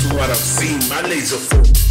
to what I've seen. My laser focus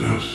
Yes.